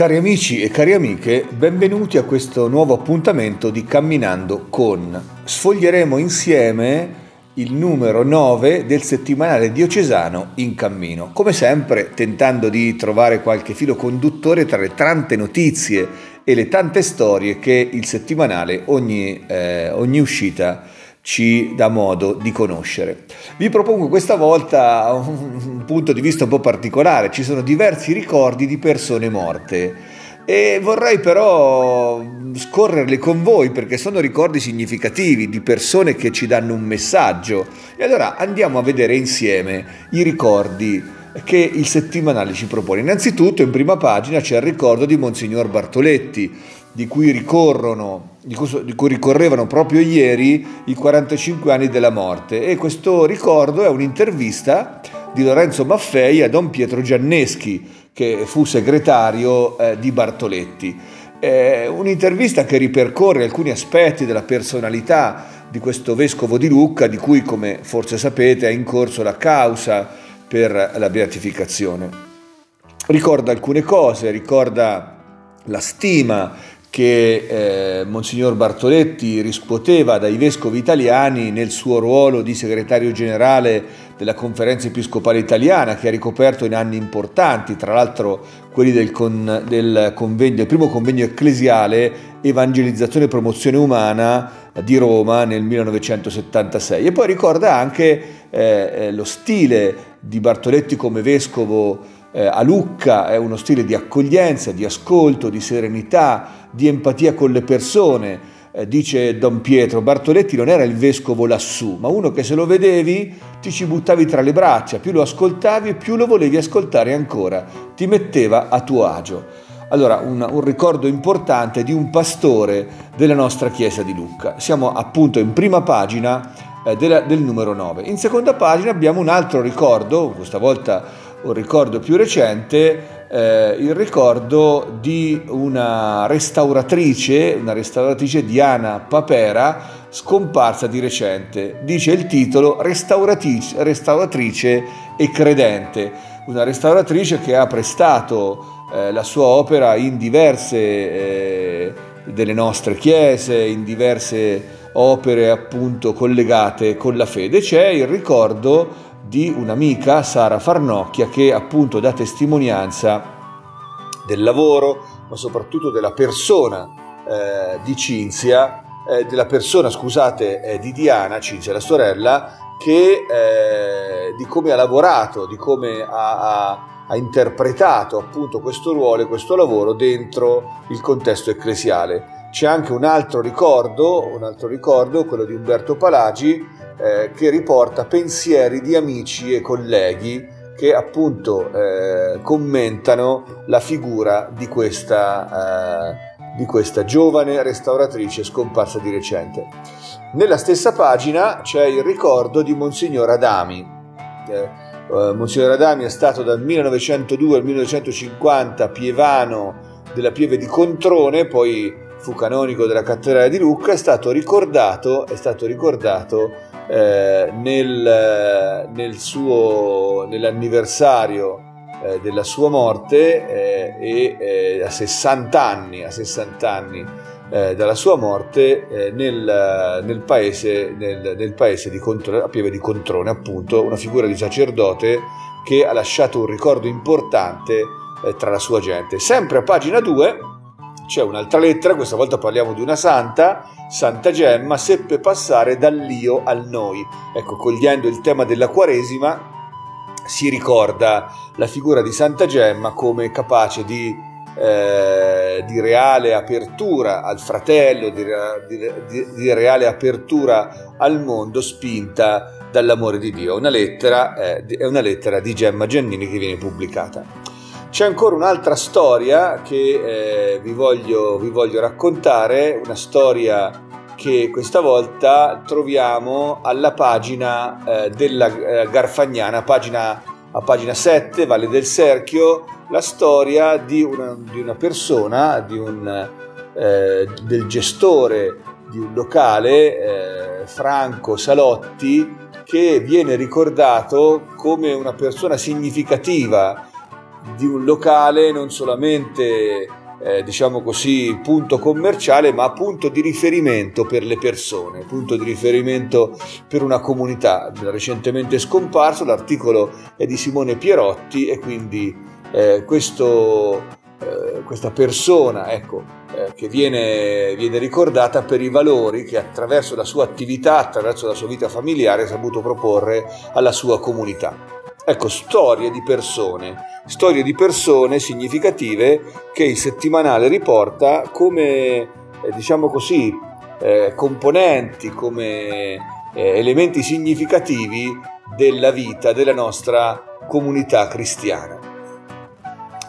Cari amici e cari amiche, benvenuti a questo nuovo appuntamento di Camminando con. Sfoglieremo insieme il numero 9 del settimanale diocesano in cammino, come sempre tentando di trovare qualche filo conduttore tra le tante notizie e le tante storie che il settimanale ogni, eh, ogni uscita ci dà modo di conoscere. Vi propongo questa volta un punto di vista un po' particolare, ci sono diversi ricordi di persone morte e vorrei però scorrerli con voi perché sono ricordi significativi di persone che ci danno un messaggio e allora andiamo a vedere insieme i ricordi che il settimanale ci propone. Innanzitutto in prima pagina c'è il ricordo di Monsignor Bartoletti, di cui, ricorrono, di cui ricorrevano proprio ieri i 45 anni della morte e questo ricordo è un'intervista di Lorenzo Maffei a Don Pietro Gianneschi che fu segretario eh, di Bartoletti. È un'intervista che ripercorre alcuni aspetti della personalità di questo vescovo di Lucca di cui come forse sapete è in corso la causa per la beatificazione. Ricorda alcune cose, ricorda la stima che eh, Monsignor Bartoletti riscuoteva dai vescovi italiani nel suo ruolo di segretario generale della conferenza episcopale italiana che ha ricoperto in anni importanti, tra l'altro quelli del, con, del, convegno, del primo convegno ecclesiale Evangelizzazione e Promozione Umana di Roma nel 1976 e poi ricorda anche eh, eh, lo stile di Bartoletti come vescovo eh, a Lucca è uno stile di accoglienza, di ascolto, di serenità, di empatia con le persone. Eh, dice Don Pietro, Bartoletti non era il vescovo lassù, ma uno che se lo vedevi ti ci buttavi tra le braccia, più lo ascoltavi più lo volevi ascoltare ancora, ti metteva a tuo agio. Allora, un, un, ricordo importante di un pastore della nostra chiesa di Lucca. Siamo appunto in prima pagina eh, della, del numero 9. In seconda pagina abbiamo un altro ricordo, questa volta un ricordo più recente, eh, il ricordo di una restauratrice, una restauratrice Diana Papera, scomparsa di recente. Dice il titolo Restauratrice, restauratrice e credente, una restauratrice che ha prestato eh, la sua opera in diverse eh, delle nostre chiese, in diverse opere appunto collegate con la fede. C'è il ricordo di un'amica, Sara Farnocchia, che appunto dà testimonianza del lavoro, ma soprattutto della persona eh, di Cinzia, eh, della persona, scusate, eh, di Diana, Cinzia, la sorella, che eh, di come ha lavorato, di come ha, ha, ha interpretato appunto questo ruolo e questo lavoro dentro il contesto ecclesiale. C'è anche un altro ricordo, un altro ricordo, quello di Umberto Palagi, eh, che riporta pensieri di amici e colleghi che appunto eh, commentano la figura di questa, eh, di questa giovane restauratrice scomparsa di recente. Nella stessa pagina c'è il ricordo di Monsignor Adami. Eh, eh, Monsignor Adami è stato dal 1902 al 1950 pievano della pieve di Controne, poi fu canonico della cattedrale di Lucca, è stato ricordato, è stato ricordato eh, nel, nel suo, nell'anniversario eh, della sua morte eh, e eh, a 60 anni, a 60 anni eh, dalla sua morte nel, nel, paese, nel, nel, paese, di Controne, a Pieve di Controne, appunto, una figura di sacerdote che ha lasciato un ricordo importante tra la sua gente. Sempre a pagina 2 c'è un'altra lettera, questa volta parliamo di una santa, Santa Gemma, seppe passare dall'io al noi. Ecco, cogliendo il tema della Quaresima, si ricorda la figura di Santa Gemma come capace di, eh, di reale apertura al fratello, di, di, di, reale apertura al mondo, spinta dall'amore di Dio. Una lettera, eh, è una lettera di Gemma Giannini che viene pubblicata. C'è ancora un'altra storia che eh, vi, voglio, vi, voglio, raccontare, una storia che questa volta troviamo alla pagina eh, della eh, Garfagnana, pagina, a pagina 7, Valle del Serchio, la storia di una, di una persona, di un, eh, del gestore di un locale, eh, Franco Salotti, che viene ricordato come una persona significativa di un locale non solamente eh, diciamo così, punto commerciale, ma punto di riferimento per le persone, punto di riferimento per una comunità. Recentemente scomparso, l'articolo è di Simone Pierotti e quindi eh, questo, eh, questa persona ecco, eh, che viene, viene ricordata per i valori che attraverso la sua attività, attraverso la sua vita familiare ha saputo proporre alla sua comunità. Ecco, storie di persone, storie di persone significative che il settimanale riporta come, eh, diciamo così, eh, componenti, come eh, elementi significativi della vita della nostra comunità cristiana.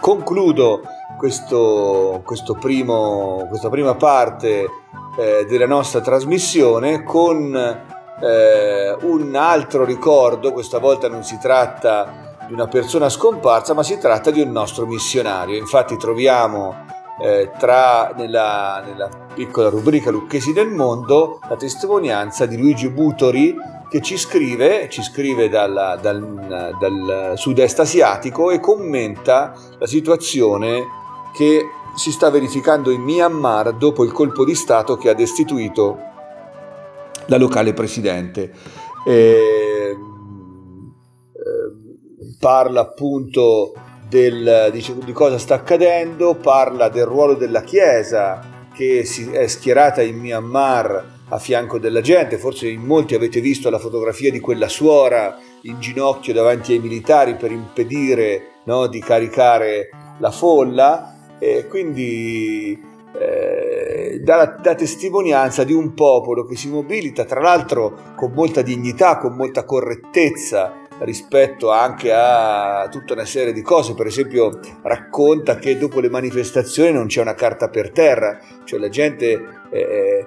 Concludo questo, questo primo, questa prima parte eh, della nostra trasmissione con eh, un altro ricordo, questa volta non si tratta di una persona scomparsa, ma si tratta di un nostro missionario. Infatti troviamo eh, tra, nella, nella, piccola rubrica Lucchesi del Mondo la testimonianza di Luigi Butori che ci scrive, ci scrive dal, dal, dal sud-est asiatico e commenta la situazione che si sta verificando in Myanmar dopo il colpo di Stato che ha destituito la locale presidente. Eh, parla appunto del, di, di, cosa sta accadendo, parla del ruolo della Chiesa che si è schierata in Myanmar a fianco della gente, forse in molti avete visto la fotografia di quella suora in ginocchio davanti ai militari per impedire no, di caricare la folla e quindi eh, dà, dà testimonianza di un popolo che si mobilita, tra l'altro con molta dignità, con molta correttezza rispetto anche a tutta una serie di cose, per esempio racconta che dopo le manifestazioni non c'è una carta per terra, cioè la gente eh, eh,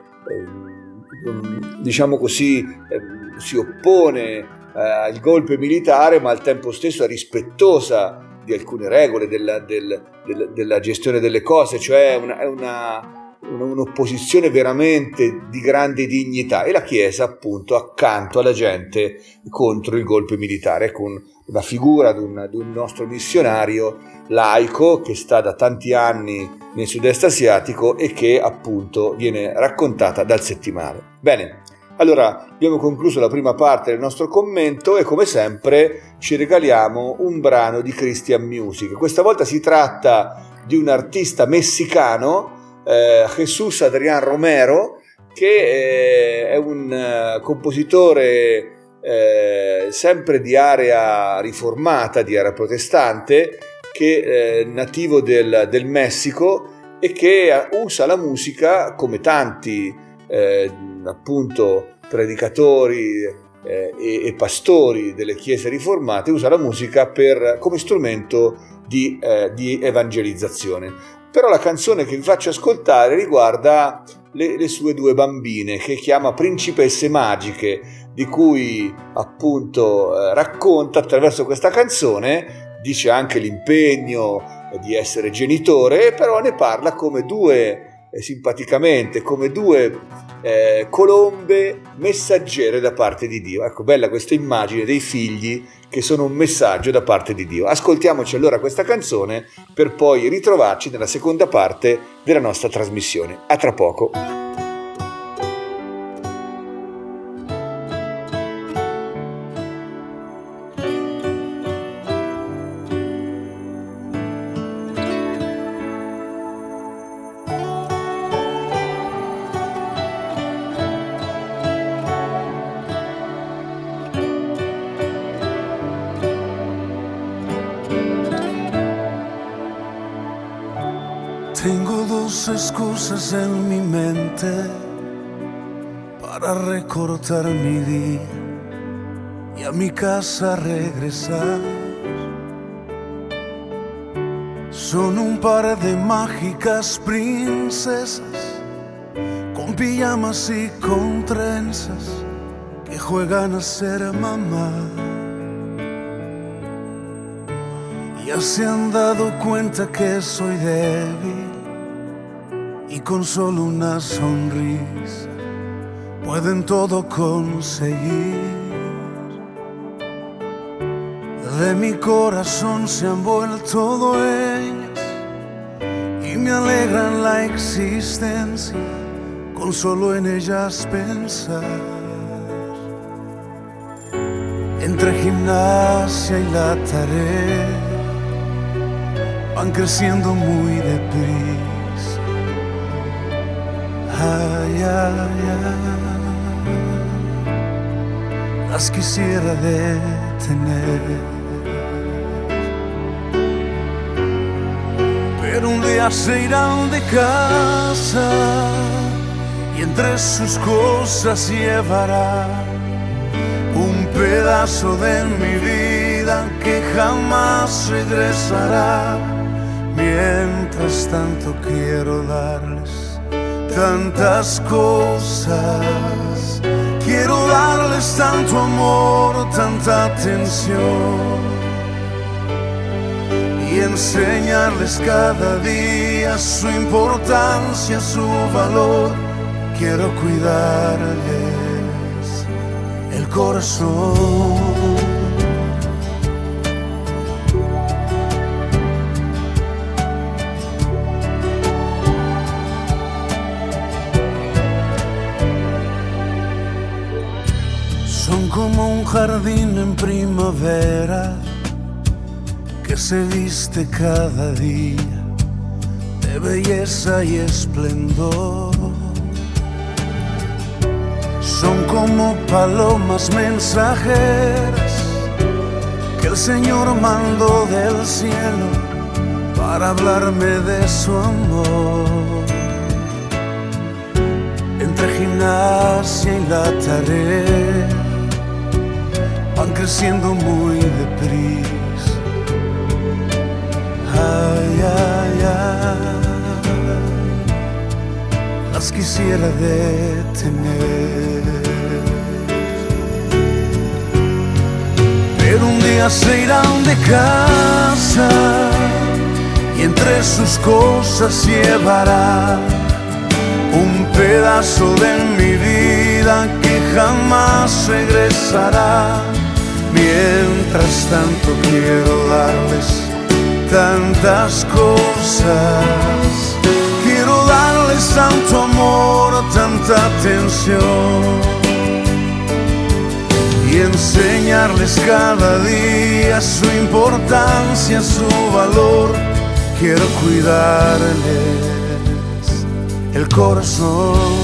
diciamo così eh, si oppone eh, al golpe militare ma al tempo stesso è rispettosa di alcune regole della, del, del, della gestione delle cose, cioè una, è una, un'opposizione veramente di grande dignità e la Chiesa appunto accanto alla gente contro il golpe militare, con la figura di un, di un nostro missionario laico che sta da tanti anni nel sud-est asiatico e che appunto viene raccontata dal settimale. Bene, allora, abbiamo concluso la prima parte del nostro commento e come sempre ci regaliamo un brano di Christian Music. Questa volta si tratta di un artista messicano, eh, Jesus Adrián Romero, che eh, è un uh, compositore eh, sempre di area riformata, di area protestante, che è eh, nativo del, del, Messico e che usa la musica come tanti eh, appunto predicatori eh, e, e, pastori delle chiese riformate, usa la musica per, come strumento di, eh, di, evangelizzazione. Però la canzone che vi faccio ascoltare riguarda le, le sue due bambine che chiama Principesse Magiche, di cui appunto eh, racconta attraverso questa canzone, dice anche l'impegno di essere genitore, però ne parla come due eh, simpaticamente come due eh, colombe messaggere da parte di Dio. Ecco, bella questa immagine dei figli che sono un messaggio da parte di Dio. Ascoltiamoci allora questa canzone per poi ritrovarci nella seconda parte della nostra trasmissione. A tra poco. Excusas en mi mente para recortar mi día y a mi casa regresar. Son un par de mágicas princesas con pijamas y con trenzas que juegan a ser mamá. Ya se han dado cuenta que soy débil con solo una sonrisa pueden todo conseguir. De mi corazón se han vuelto dueños y me alegran la existencia con solo en ellas pensar. Entre gimnasia y la tarea van creciendo muy deprisa. Las quisiera detener. pero un día se irán de casa y entre sus cosas llevará un pedazo de mi vida que jamás regresará. Mientras tanto quiero darles tantas cosas, quiero darles tanto amor, tanta atención y enseñarles cada día su importancia, su valor. Quiero cuidarles el corazón. Como un jardín en primavera que se viste cada día de belleza y esplendor. Son como palomas mensajeras que el Señor mandó del cielo para hablarme de su amor. Entre gimnasia y la tarea creciendo muy deprisa ay, ay, ay, las quisiera detener. Pero un día se irán de casa y entre sus cosas llevará un pedazo de mi vida que jamás regresará. Mientras tanto quiero darles tantas cosas. Quiero darles tanto amor, tanta atención. Y enseñarles cada día su importancia, su valor. Quiero cuidarles el corazón.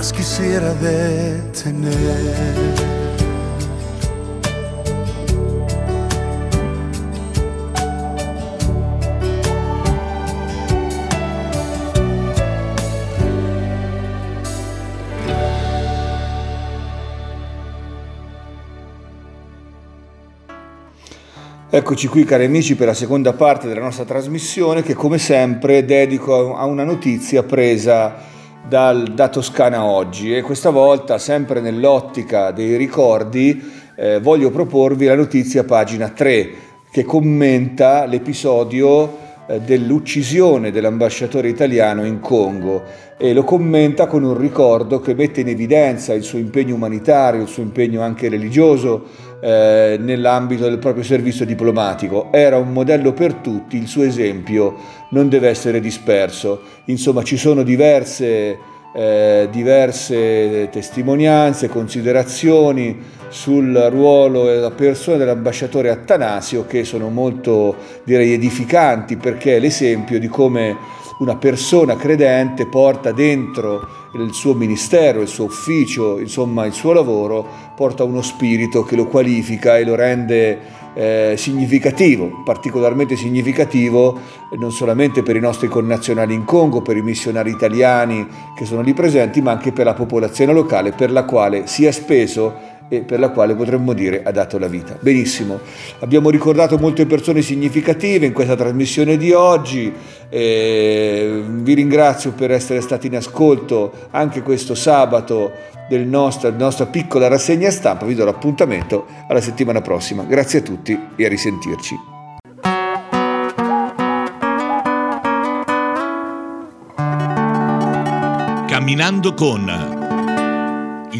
Las quisiera detener. Eccoci qui cari amici per la seconda parte della nostra trasmissione che come sempre dedico a una notizia presa dal, da Toscana oggi. E questa volta sempre nell'ottica dei ricordi eh, voglio proporvi la notizia pagina 3 che commenta l'episodio eh, dell'uccisione dell'ambasciatore italiano in Congo. E lo commenta con un ricordo che mette in evidenza il suo impegno umanitario, il suo impegno anche religioso eh, nell'ambito del proprio servizio diplomatico. Era un modello per tutti, il suo esempio non deve essere disperso. Insomma, ci sono diverse, eh, diverse testimonianze, considerazioni sul ruolo e la persona dell'ambasciatore Attanasio che sono molto direi edificanti perché è l'esempio di come una persona credente porta dentro il suo ministero, il suo ufficio, insomma il suo lavoro, porta uno spirito che lo qualifica e lo rende eh, significativo, particolarmente significativo non solamente per i nostri connazionali in Congo, per i missionari italiani che sono lì presenti, ma anche per la popolazione locale per la quale si è speso e per la quale potremmo dire ha dato la vita. Benissimo, abbiamo ricordato molte persone significative in questa trasmissione di oggi, eh, vi ringrazio per essere stati in ascolto anche questo sabato della nostra piccola rassegna stampa, vi do l'appuntamento alla settimana prossima. Grazie a tutti e a risentirci. Camminando con